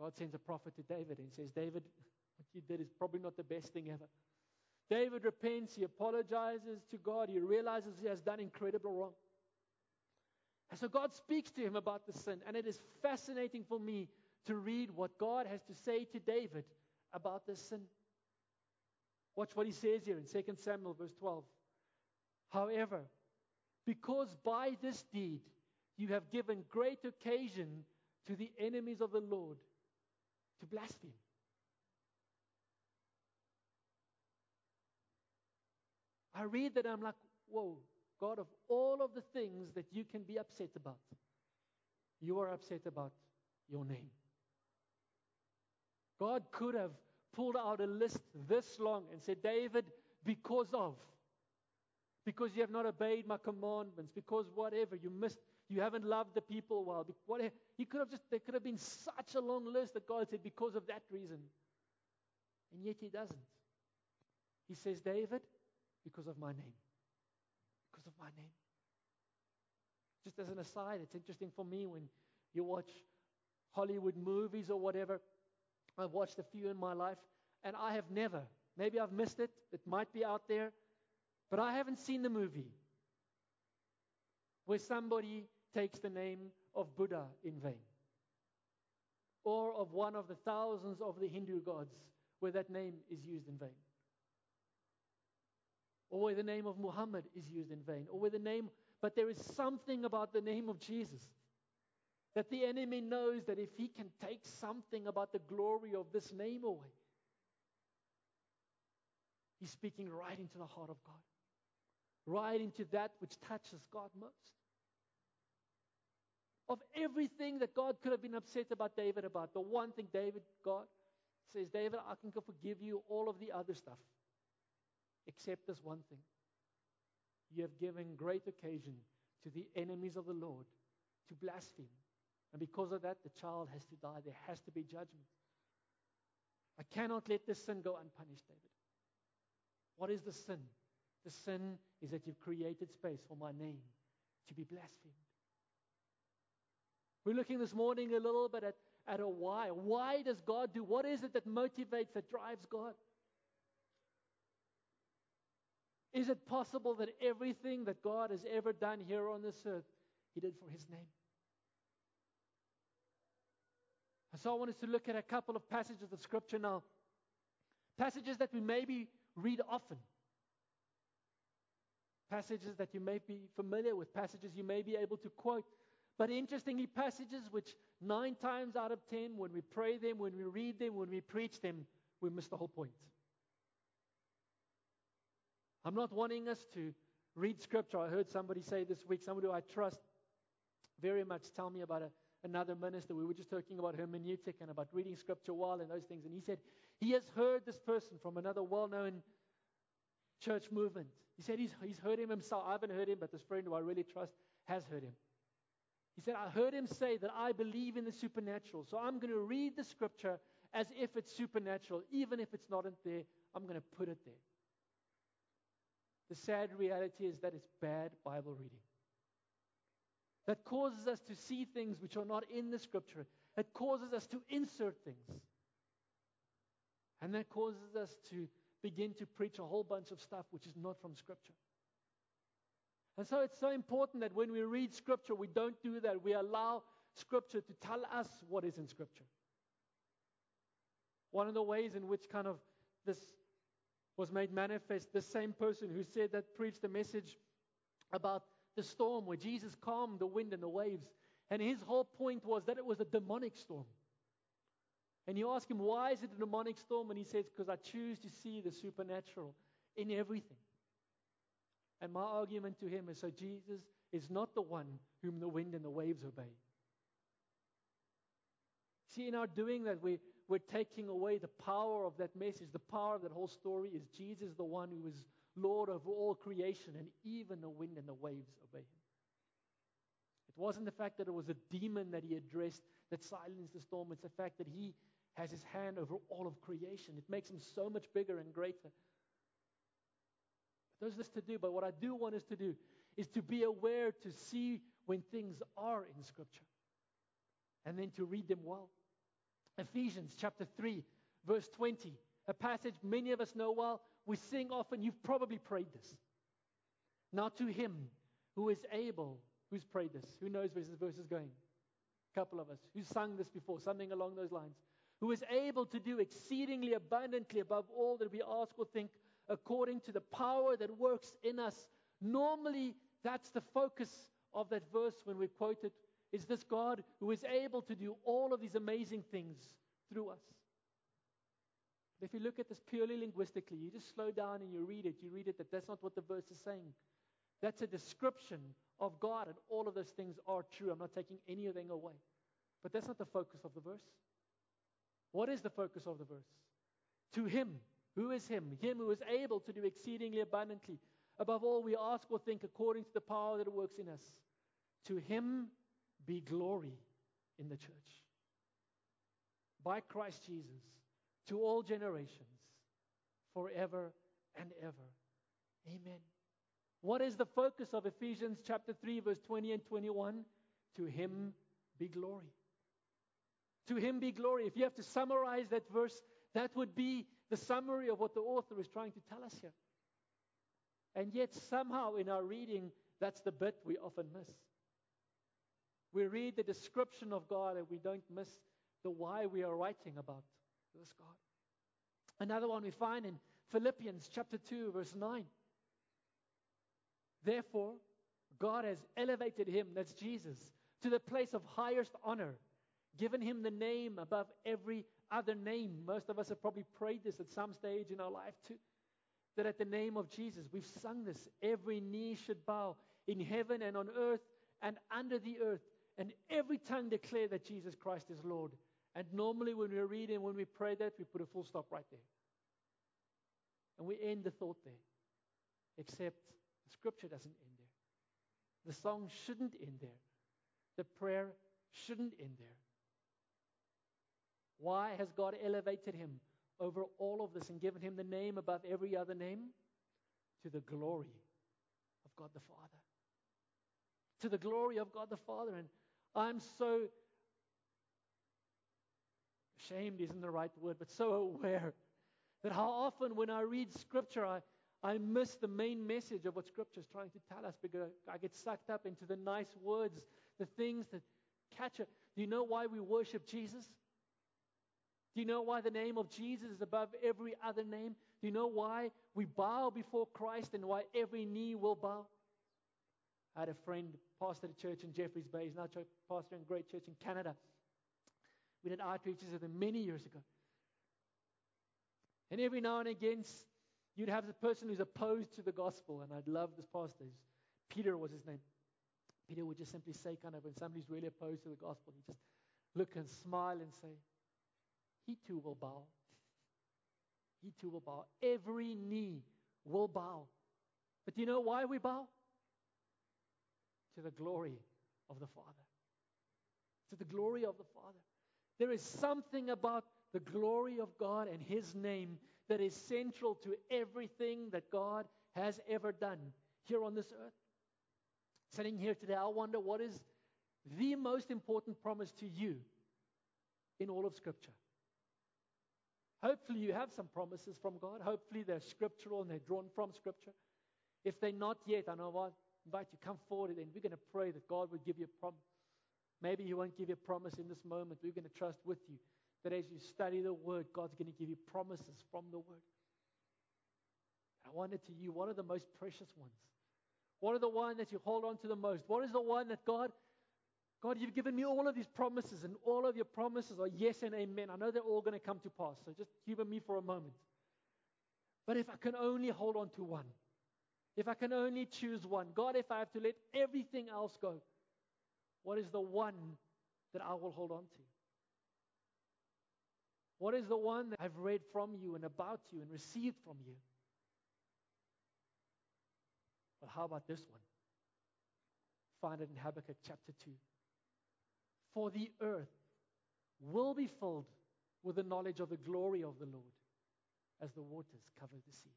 God sends a prophet to David and says, David, what you did is probably not the best thing ever. David repents, he apologizes to God, he realizes he has done incredible wrong. And so God speaks to him about the sin, and it is fascinating for me to read what God has to say to David about this sin. Watch what he says here in 2 Samuel, verse 12. However, because by this deed you have given great occasion to the enemies of the Lord to blaspheme. I read that I'm like, whoa, God, of all of the things that you can be upset about, you are upset about your name. God could have pulled out a list this long and said, David, because of, because you have not obeyed my commandments, because whatever, you missed, you haven't loved the people well. Whatever. He could have just, there could have been such a long list that God said, because of that reason. And yet he doesn't. He says, David, because of my name. Because of my name. Just as an aside, it's interesting for me when you watch Hollywood movies or whatever. I've watched a few in my life, and I have never, maybe I've missed it, it might be out there, but I haven't seen the movie where somebody takes the name of Buddha in vain or of one of the thousands of the Hindu gods where that name is used in vain or where the name of Muhammad is used in vain or where the name, but there is something about the name of Jesus that the enemy knows that if he can take something about the glory of this name away, he's speaking right into the heart of God right into that which touches God most. of everything that God could have been upset about David about. The one thing David, God says, David, I can forgive you all of the other stuff, except this one thing. You have given great occasion to the enemies of the Lord to blaspheme. And because of that, the child has to die. There has to be judgment. I cannot let this sin go unpunished, David. What is the sin? The sin is that you've created space for my name to be blasphemed. We're looking this morning a little bit at, at a why. Why does God do? What is it that motivates, that drives God? Is it possible that everything that God has ever done here on this earth, He did for His name? And so I want us to look at a couple of passages of Scripture now. Passages that we maybe read often. Passages that you may be familiar with, passages you may be able to quote. But interestingly, passages which nine times out of ten, when we pray them, when we read them, when we preach them, we miss the whole point. I'm not wanting us to read scripture. I heard somebody say this week, somebody who I trust very much, tell me about a, another minister. We were just talking about hermeneutic and about reading scripture well and those things. And he said he has heard this person from another well known church movement. He said he's, he's heard him himself. I haven't heard him, but this friend who I really trust has heard him. He said, I heard him say that I believe in the supernatural. So I'm going to read the scripture as if it's supernatural. Even if it's not in there, I'm going to put it there. The sad reality is that it's bad Bible reading. That causes us to see things which are not in the scripture. It causes us to insert things. And that causes us to begin to preach a whole bunch of stuff which is not from scripture. And so it's so important that when we read Scripture, we don't do that. We allow Scripture to tell us what is in Scripture. One of the ways in which kind of this was made manifest, the same person who said that preached a message about the storm where Jesus calmed the wind and the waves. And his whole point was that it was a demonic storm. And you ask him, why is it a demonic storm? And he says, because I choose to see the supernatural in everything. And my argument to him is so Jesus is not the one whom the wind and the waves obey. See, in our doing that, we, we're taking away the power of that message. The power of that whole story is Jesus, the one who is Lord of all creation, and even the wind and the waves obey him. It wasn't the fact that it was a demon that he addressed that silenced the storm, it's the fact that he has his hand over all of creation. It makes him so much bigger and greater. There's this to do, but what I do want us to do is to be aware to see when things are in Scripture and then to read them well. Ephesians chapter 3, verse 20, a passage many of us know well. We sing often, you've probably prayed this. Now to him who is able, who's prayed this? Who knows where this verse is going? A couple of us. Who's sung this before? Something along those lines. Who is able to do exceedingly abundantly above all that we ask or think according to the power that works in us. Normally, that's the focus of that verse when we quote it is this God who is able to do all of these amazing things through us. But if you look at this purely linguistically, you just slow down and you read it, you read it that that's not what the verse is saying. That's a description of God, and all of those things are true. I'm not taking anything away. But that's not the focus of the verse. What is the focus of the verse? To Him who is Him? Him who is able to do exceedingly abundantly above all we ask or think according to the power that works in us. To Him be glory in the church. By Christ Jesus, to all generations, forever and ever. Amen. What is the focus of Ephesians chapter 3, verse 20 and 21? To Him be glory. To Him be glory. If you have to summarize that verse, that would be the summary of what the author is trying to tell us here. And yet, somehow, in our reading, that's the bit we often miss. We read the description of God and we don't miss the why we are writing about this God. Another one we find in Philippians chapter 2, verse 9. Therefore, God has elevated him, that's Jesus, to the place of highest honor, given him the name above every other name. Most of us have probably prayed this at some stage in our life too. That at the name of Jesus, we've sung this, every knee should bow in heaven and on earth and under the earth, and every tongue declare that Jesus Christ is Lord. And normally, when we read and when we pray that, we put a full stop right there. And we end the thought there. Except the scripture doesn't end there. The song shouldn't end there. The prayer shouldn't end there. Why has God elevated him over all of this and given him the name above every other name? To the glory of God the Father. To the glory of God the Father. And I'm so ashamed isn't the right word, but so aware that how often when I read Scripture, I, I miss the main message of what Scripture is trying to tell us because I get sucked up into the nice words, the things that catch it. Do you know why we worship Jesus? Do you know why the name of Jesus is above every other name? Do you know why we bow before Christ and why every knee will bow? I had a friend, pastor at a church in Jeffreys Bay. He's now pastor in a great church in Canada. We did outreaches with him many years ago. And every now and again, you'd have the person who's opposed to the gospel. And I'd love this pastor. Peter was his name. Peter would just simply say, kind of, when somebody's really opposed to the gospel, he'd just look and smile and say, He too will bow. He too will bow. Every knee will bow. But do you know why we bow? To the glory of the Father. To the glory of the Father. There is something about the glory of God and His name that is central to everything that God has ever done here on this earth. Sitting here today, I wonder what is the most important promise to you in all of Scripture. Hopefully, you have some promises from God. Hopefully, they're scriptural and they're drawn from Scripture. If they're not yet, I know I invite you come forward and we're going to pray that God would give you a promise. Maybe He won't give you a promise in this moment. We're going to trust with you that as you study the Word, God's going to give you promises from the Word. I wonder to you, what are the most precious ones? What are the one that you hold on to the most? What is the one that God, God, you've given me all of these promises, and all of your promises are yes and amen. I know they're all going to come to pass, so just humor me for a moment. But if I can only hold on to one, if I can only choose one, God, if I have to let everything else go, what is the one that I will hold on to? What is the one that I've read from you and about you and received from you? Well, how about this one? Find it in Habakkuk chapter 2. For the earth will be filled with the knowledge of the glory of the Lord as the waters cover the sea.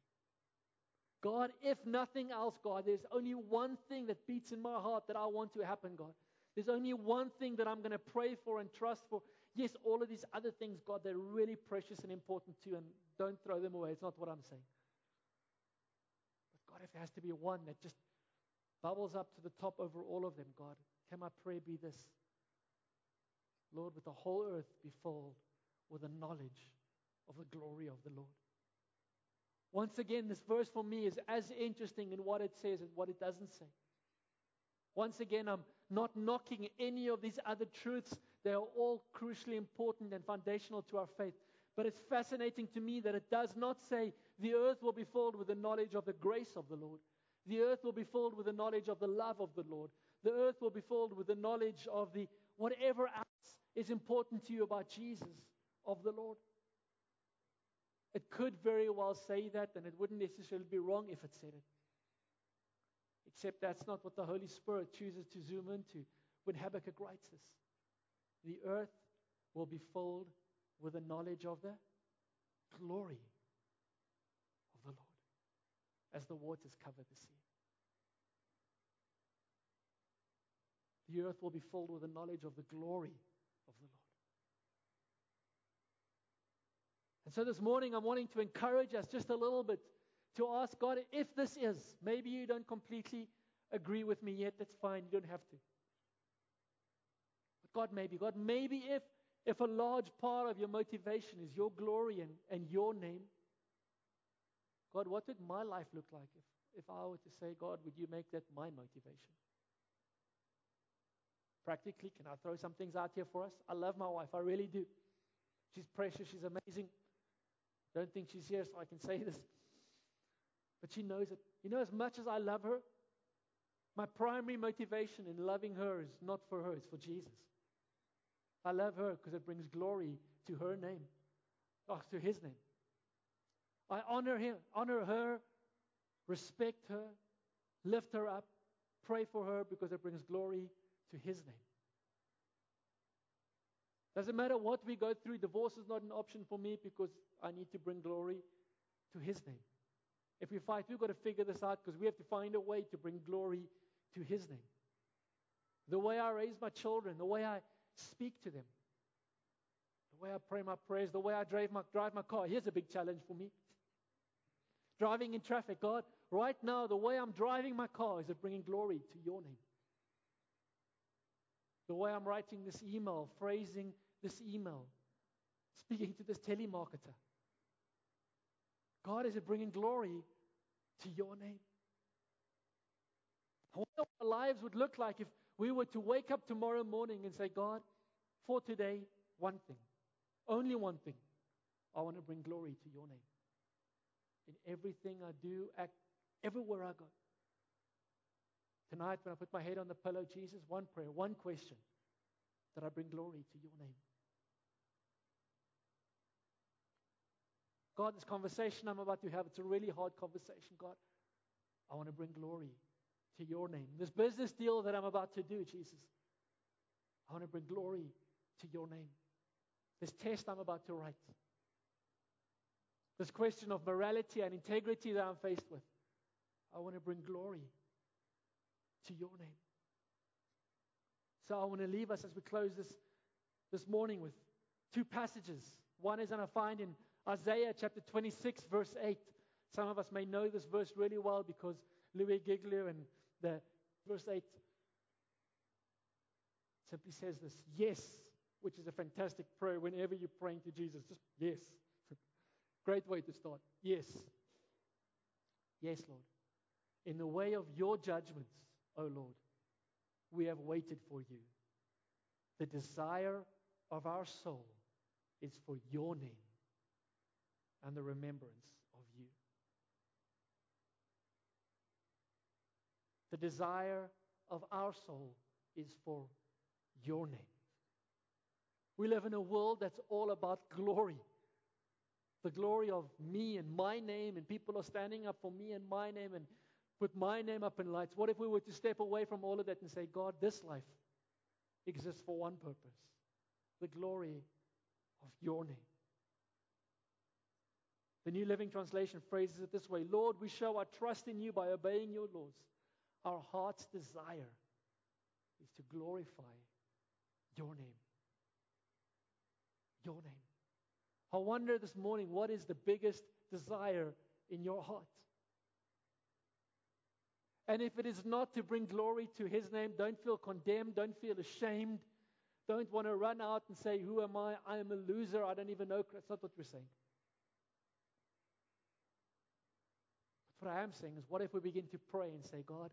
God, if nothing else, God, there's only one thing that beats in my heart that I want to happen, God. There's only one thing that I'm going to pray for and trust for. Yes, all of these other things, God, they're really precious and important too, and don't throw them away. It's not what I'm saying. But God, if there has to be one that just bubbles up to the top over all of them, God, can my prayer be this? Lord, with the whole earth be filled with the knowledge of the glory of the Lord. Once again, this verse for me is as interesting in what it says and what it doesn't say. Once again, I'm not knocking any of these other truths. They are all crucially important and foundational to our faith. But it's fascinating to me that it does not say the earth will be filled with the knowledge of the grace of the Lord. The earth will be filled with the knowledge of the love of the Lord. The earth will be filled with the knowledge of the whatever else is important to you about Jesus, of the Lord. It could very well say that, and it wouldn't necessarily be wrong if it said it. Except that's not what the Holy Spirit chooses to zoom into when Habakkuk writes this. The earth will be filled with the knowledge of the glory of the Lord as the waters cover the sea. The earth will be filled with the knowledge of the glory of the Lord. And so this morning, I'm wanting to encourage us just a little bit to ask God if this is. Maybe you don't completely agree with me yet. That's fine. You don't have to. But God, maybe. God, maybe if, if a large part of your motivation is your glory and, and your name, God, what would my life look like if, if I were to say, God, would you make that my motivation? Practically, can I throw some things out here for us? I love my wife. I really do. She's precious. She's amazing. Don't think she's here so I can say this. But she knows it. You know, as much as I love her, My primary motivation in loving her is not for her, it's for Jesus. I love her because it brings glory to her name, or to his name. I honor him, honor her, respect her, lift her up, pray for her because it brings glory to his name. Doesn't matter what we go through, divorce is not an option for me because I need to bring glory to his name. If we fight, we've got to figure this out because we have to find a way to bring glory to his name. The way I raise my children, the way I speak to them, the way I pray my prayers, the way I drive my, drive my car. Here's a big challenge for me. Driving in traffic, God, right now, the way I'm driving my car, is it bringing glory to your name? The way I'm writing this email, phrasing this email, speaking to this telemarketer. God, is it bringing glory to your name? I wonder what our lives would look like if we were to wake up tomorrow morning and say, God, for today, one thing, only one thing. I want to bring glory to your name. In everything I do, act, everywhere I go. Tonight, when I put my head on the pillow, Jesus, one prayer, one question that I bring glory to your name. God, this conversation I'm about to have, it's a really hard conversation, God. I want to bring glory to your name. This business deal that I'm about to do, Jesus, I want to bring glory to your name. This test I'm about to write, this question of morality and integrity that I'm faced with, I want to bring glory to your name. So I want to leave us as we close this this morning with two passages. One is going to find in Isaiah chapter 26, verse 8. Some of us may know this verse really well because Louie Giglio and the verse 8 simply says this yes, which is a fantastic prayer whenever you're praying to Jesus. Just yes. Great way to start. Yes. Yes, Lord. In the way of your judgments, O Lord, we have waited for you. The desire of our soul is for your name and the remembrance of you. The desire of our soul is for your name. We live in a world that's all about glory. The glory of me and my name, and people are standing up for me and my name and put my name up in lights. What if we were to step away from all of that and say, God, this life exists for one purpose the glory of your name? The New Living Translation phrases it this way Lord, we show our trust in you by obeying your laws. Our heart's desire is to glorify your name. Your name. I wonder this morning what is the biggest desire in your heart? And if it is not to bring glory to his name, don't feel condemned, don't feel ashamed, don't want to run out and say, Who am I? I am a loser, I don't even know. That's not what we're saying. What I am saying is, what if we begin to pray and say, God,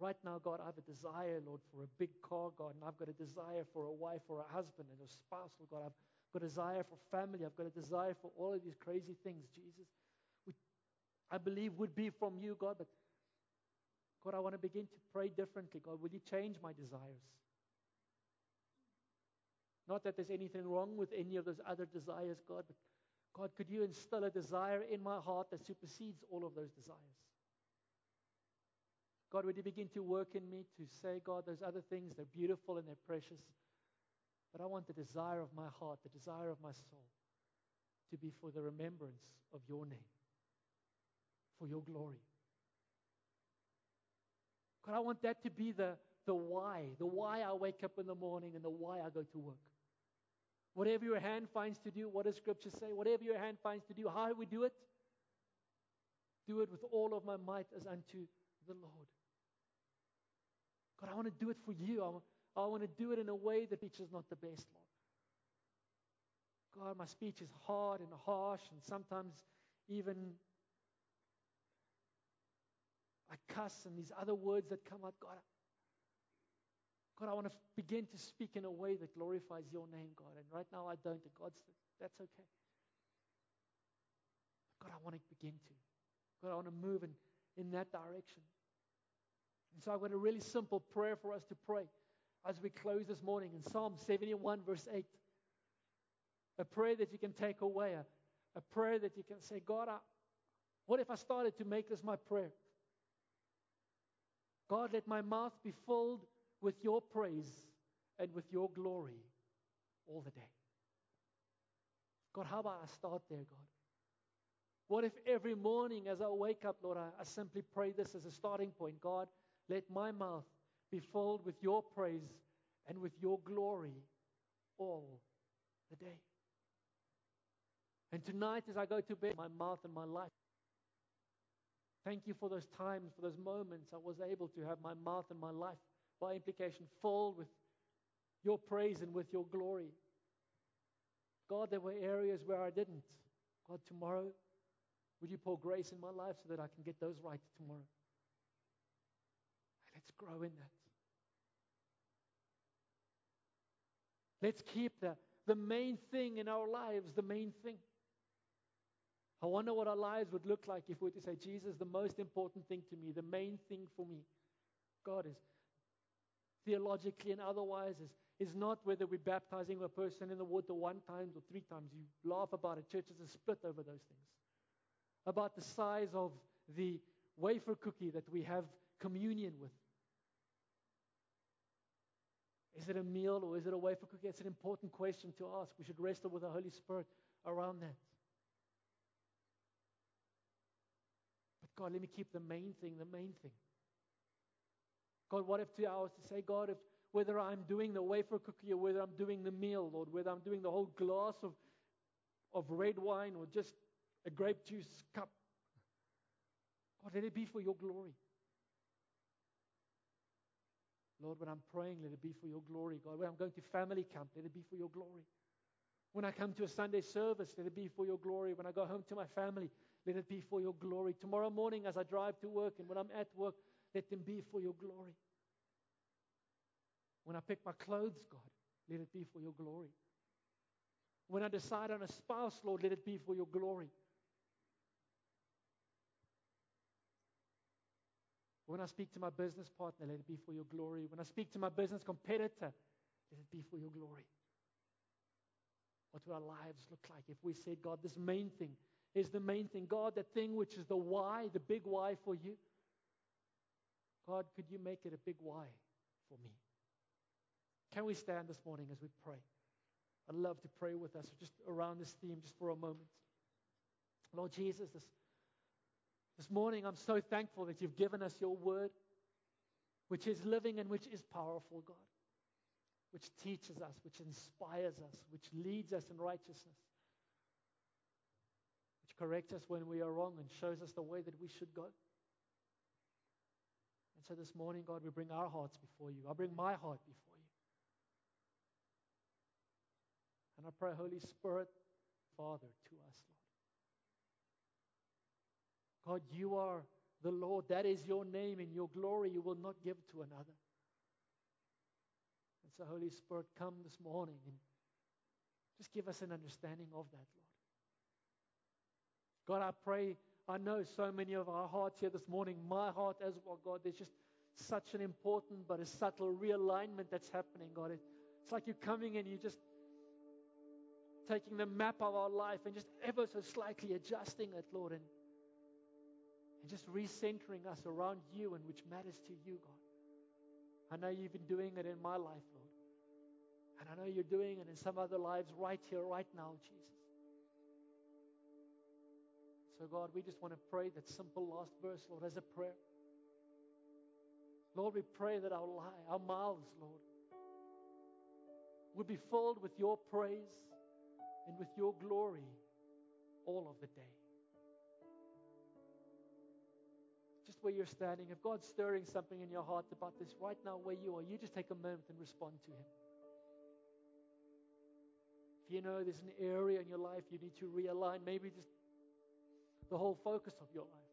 right now, God, I have a desire, Lord, for a big car, God, and I've got a desire for a wife or a husband and a spouse, Lord God, I've got a desire for family, I've got a desire for all of these crazy things, Jesus. Which I believe would be from you, God, but God, I want to begin to pray differently. God, will you change my desires? Not that there's anything wrong with any of those other desires, God, but God, could you instill a desire in my heart that supersedes all of those desires? God, would you begin to work in me to say, God, those other things, they're beautiful and they're precious, but I want the desire of my heart, the desire of my soul, to be for the remembrance of your name, for your glory. God, I want that to be the, the why, the why I wake up in the morning and the why I go to work. Whatever your hand finds to do, what does Scripture say? Whatever your hand finds to do, how do we do it? Do it with all of my might as unto the Lord. God, I want to do it for you. I, I want to do it in a way that which is not the best, Lord. God, my speech is hard and harsh, and sometimes even I cuss and these other words that come out. God, God, I want to begin to speak in a way that glorifies your name, God. And right now I don't, and God said, that's okay. But God, I want to begin to. God, I want to move in, in that direction. And so I've got a really simple prayer for us to pray as we close this morning in Psalm 71, verse 8. A prayer that you can take away, a, a prayer that you can say, God, I, what if I started to make this my prayer? God, let my mouth be filled with your praise and with your glory all the day. God, how about I start there, God? What if every morning as I wake up, Lord, I, I simply pray this as a starting point? God, let my mouth be filled with your praise and with your glory all the day. And tonight, as I go to bed, my mouth and my life. Thank you for those times, for those moments I was able to have my mouth and my life, by implication, filled with your praise and with your glory. God, there were areas where I didn't. God, tomorrow, would you pour grace in my life so that I can get those right tomorrow? Let's grow in that. Let's keep the, the main thing in our lives the main thing. I wonder what our lives would look like if we were to say, Jesus, the most important thing to me, the main thing for me, God is theologically and otherwise, is, is not whether we're baptizing a person in the water one time or three times. You laugh about it. Churches are split over those things. About the size of the wafer cookie that we have communion with. Is it a meal or is it a wafer cookie? It's an important question to ask. We should wrestle with the Holy Spirit around that. But God, let me keep the main thing the main thing. God, what if two hours to say, God, if whether I'm doing the wafer cookie or whether I'm doing the meal, Lord, whether I'm doing the whole glass of, of red wine or just a grape juice cup, God, let it be for your glory. Lord, when I'm praying, let it be for your glory, God. When I'm going to family camp, let it be for your glory. When I come to a Sunday service, let it be for your glory. When I go home to my family, let it be for your glory. Tomorrow morning, as I drive to work and when I'm at work, let them be for your glory. When I pick my clothes, God, let it be for your glory. When I decide on a spouse, Lord, let it be for your glory. When I speak to my business partner, let it be for your glory. When I speak to my business competitor, let it be for your glory. What will our lives look like if we said, God, this main thing is the main thing? God, that thing which is the why, the big why for you. God, could you make it a big why for me? Can we stand this morning as we pray? I'd love to pray with us just around this theme just for a moment. Lord Jesus, this this morning, I'm so thankful that you've given us your word, which is living and which is powerful, God, which teaches us, which inspires us, which leads us in righteousness, which corrects us when we are wrong and shows us the way that we should go. So this morning, God, we bring our hearts before you. I bring my heart before you. And I pray, Holy Spirit, Father, to us, Lord. God, you are the Lord. That is your name, and your glory you will not give to another. And so, Holy Spirit, come this morning and just give us an understanding of that, Lord. God, I pray, I know so many of our hearts here this morning, my heart as well, God, there's just such an important but a subtle realignment that's happening, God. It's like you're coming and you're just taking the map of our life and just ever so slightly adjusting it, Lord. And and just recentering us around you and which matters to you, God. I know you've been doing it in my life, Lord. And I know you're doing it in some other lives right here, right now, Jesus. So, God, we just want to pray that simple last verse, Lord, as a prayer. Lord, we pray that our lie, our mouths, Lord, would be filled with your praise and with your glory all of the day. just where you're standing, if God's stirring something in your heart about this right now, where you are, you just take a moment and respond to Him. If you know there's an area in your life you need to realign, maybe just the whole focus of your life.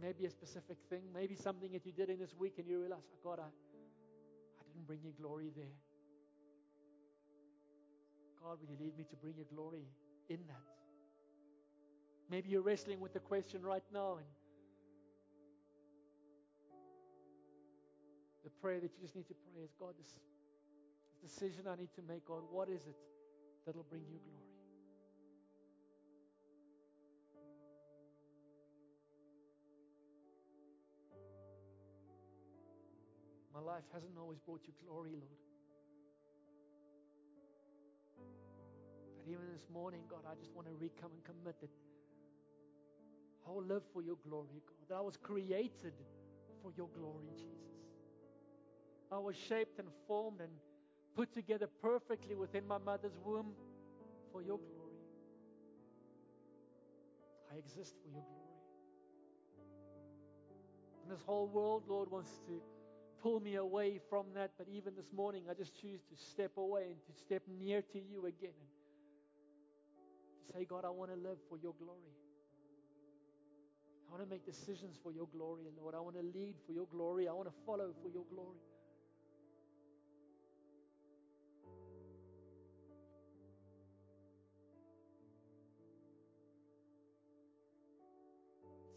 Maybe a specific thing, maybe something that you did in this week and you realize, oh God, I, I didn't bring you glory there. God, will you lead me to bring your glory in that? Maybe you're wrestling with the question right now and the prayer that you just need to pray is God, this decision I need to make, God, what is it that'll bring you glory? Life hasn't always brought you glory, Lord. But even this morning, God, I just want to recome and commit that I will live for your glory, God. That I was created for your glory, Jesus. I was shaped and formed and put together perfectly within my mother's womb for your glory. I exist for your glory. And this whole world, Lord, wants to pull me away from that. But even this morning, I just choose to step away and to step near to you again and to say, God, I want to live for your glory. I want to make decisions for your glory, Lord. I want to lead for your glory. I want to follow for your glory.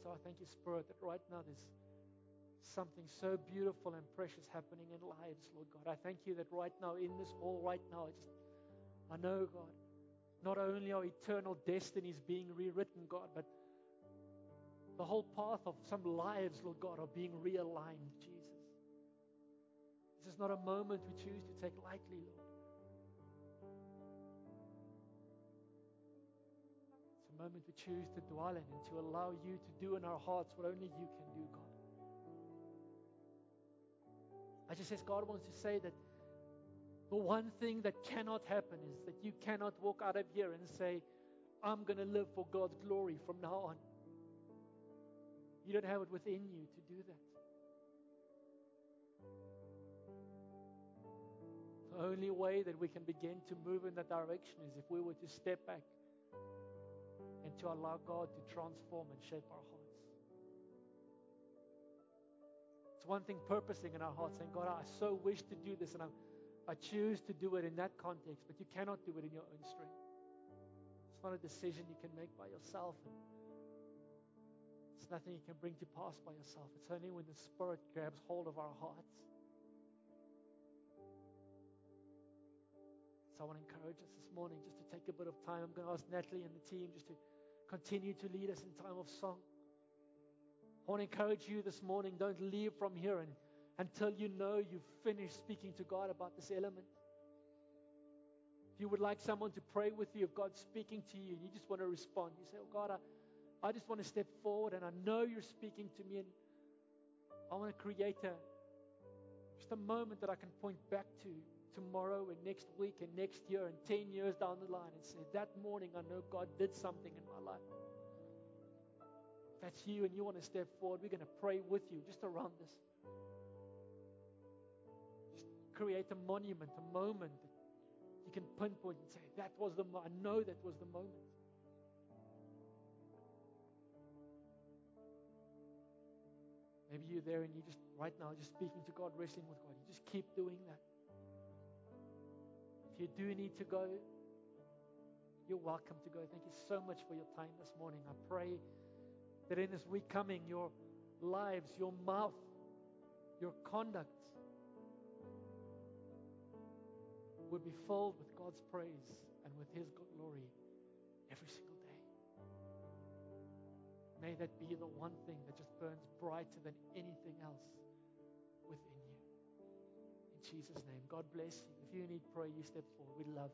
So I thank you, Spirit, that right now there's something so beautiful and precious happening in lives, Lord God. I thank you that right now, in this hall, right now, I just I know, God, not only are eternal destinies being rewritten, God, but the whole path of some lives, Lord God, are being realigned, Jesus. This is not a moment we choose to take lightly, Lord. It's a moment we choose to dwell in and to allow you to do in our hearts what only you can do, God. I just says God wants to say that the one thing that cannot happen is that you cannot walk out of here and say, I'm going to live for God's glory from now on. You don't have it within you to do that. The only way that we can begin to move in that direction is if we were to step back and to allow God to transform and shape our hearts. It's one thing purposing in our hearts, saying, God, I so wish to do this, and I, I choose to do it in that context, but you cannot do it in your own strength. It's not a decision you can make by yourself. It's nothing you can bring to pass by yourself. It's only when the Spirit grabs hold of our hearts. So I want to encourage us this morning just to take a bit of time. I'm going to ask Natalie and the team just to continue to lead us in time of song. I want to encourage you this morning don't leave from here and, until you know you've finished speaking to God about this element. If you would like someone to pray with you, if God's speaking to you and you just want to respond, you say, Oh God, I, I just want to step forward and I know you're speaking to me and I want to create a just a moment that I can point back to tomorrow and next week and next year and 10 years down the line and say, That morning I know God did something in my life that's you and you want to step forward, we're going to pray with you just around this. Just create a monument, a moment that you can pinpoint and say, That was the I know that was the moment. Maybe you're there and you're just right now just speaking to God, wrestling with God. You just keep doing that. If you do need to go, you're welcome to go. Thank you so much for your time this morning. I pray that in this week coming, your lives, your mouth, your conduct would be filled with God's praise and with His glory every single day. May that be the one thing that just burns brighter than anything else within you. In Jesus' name, God bless you. If you need prayer, you step forward. We'd love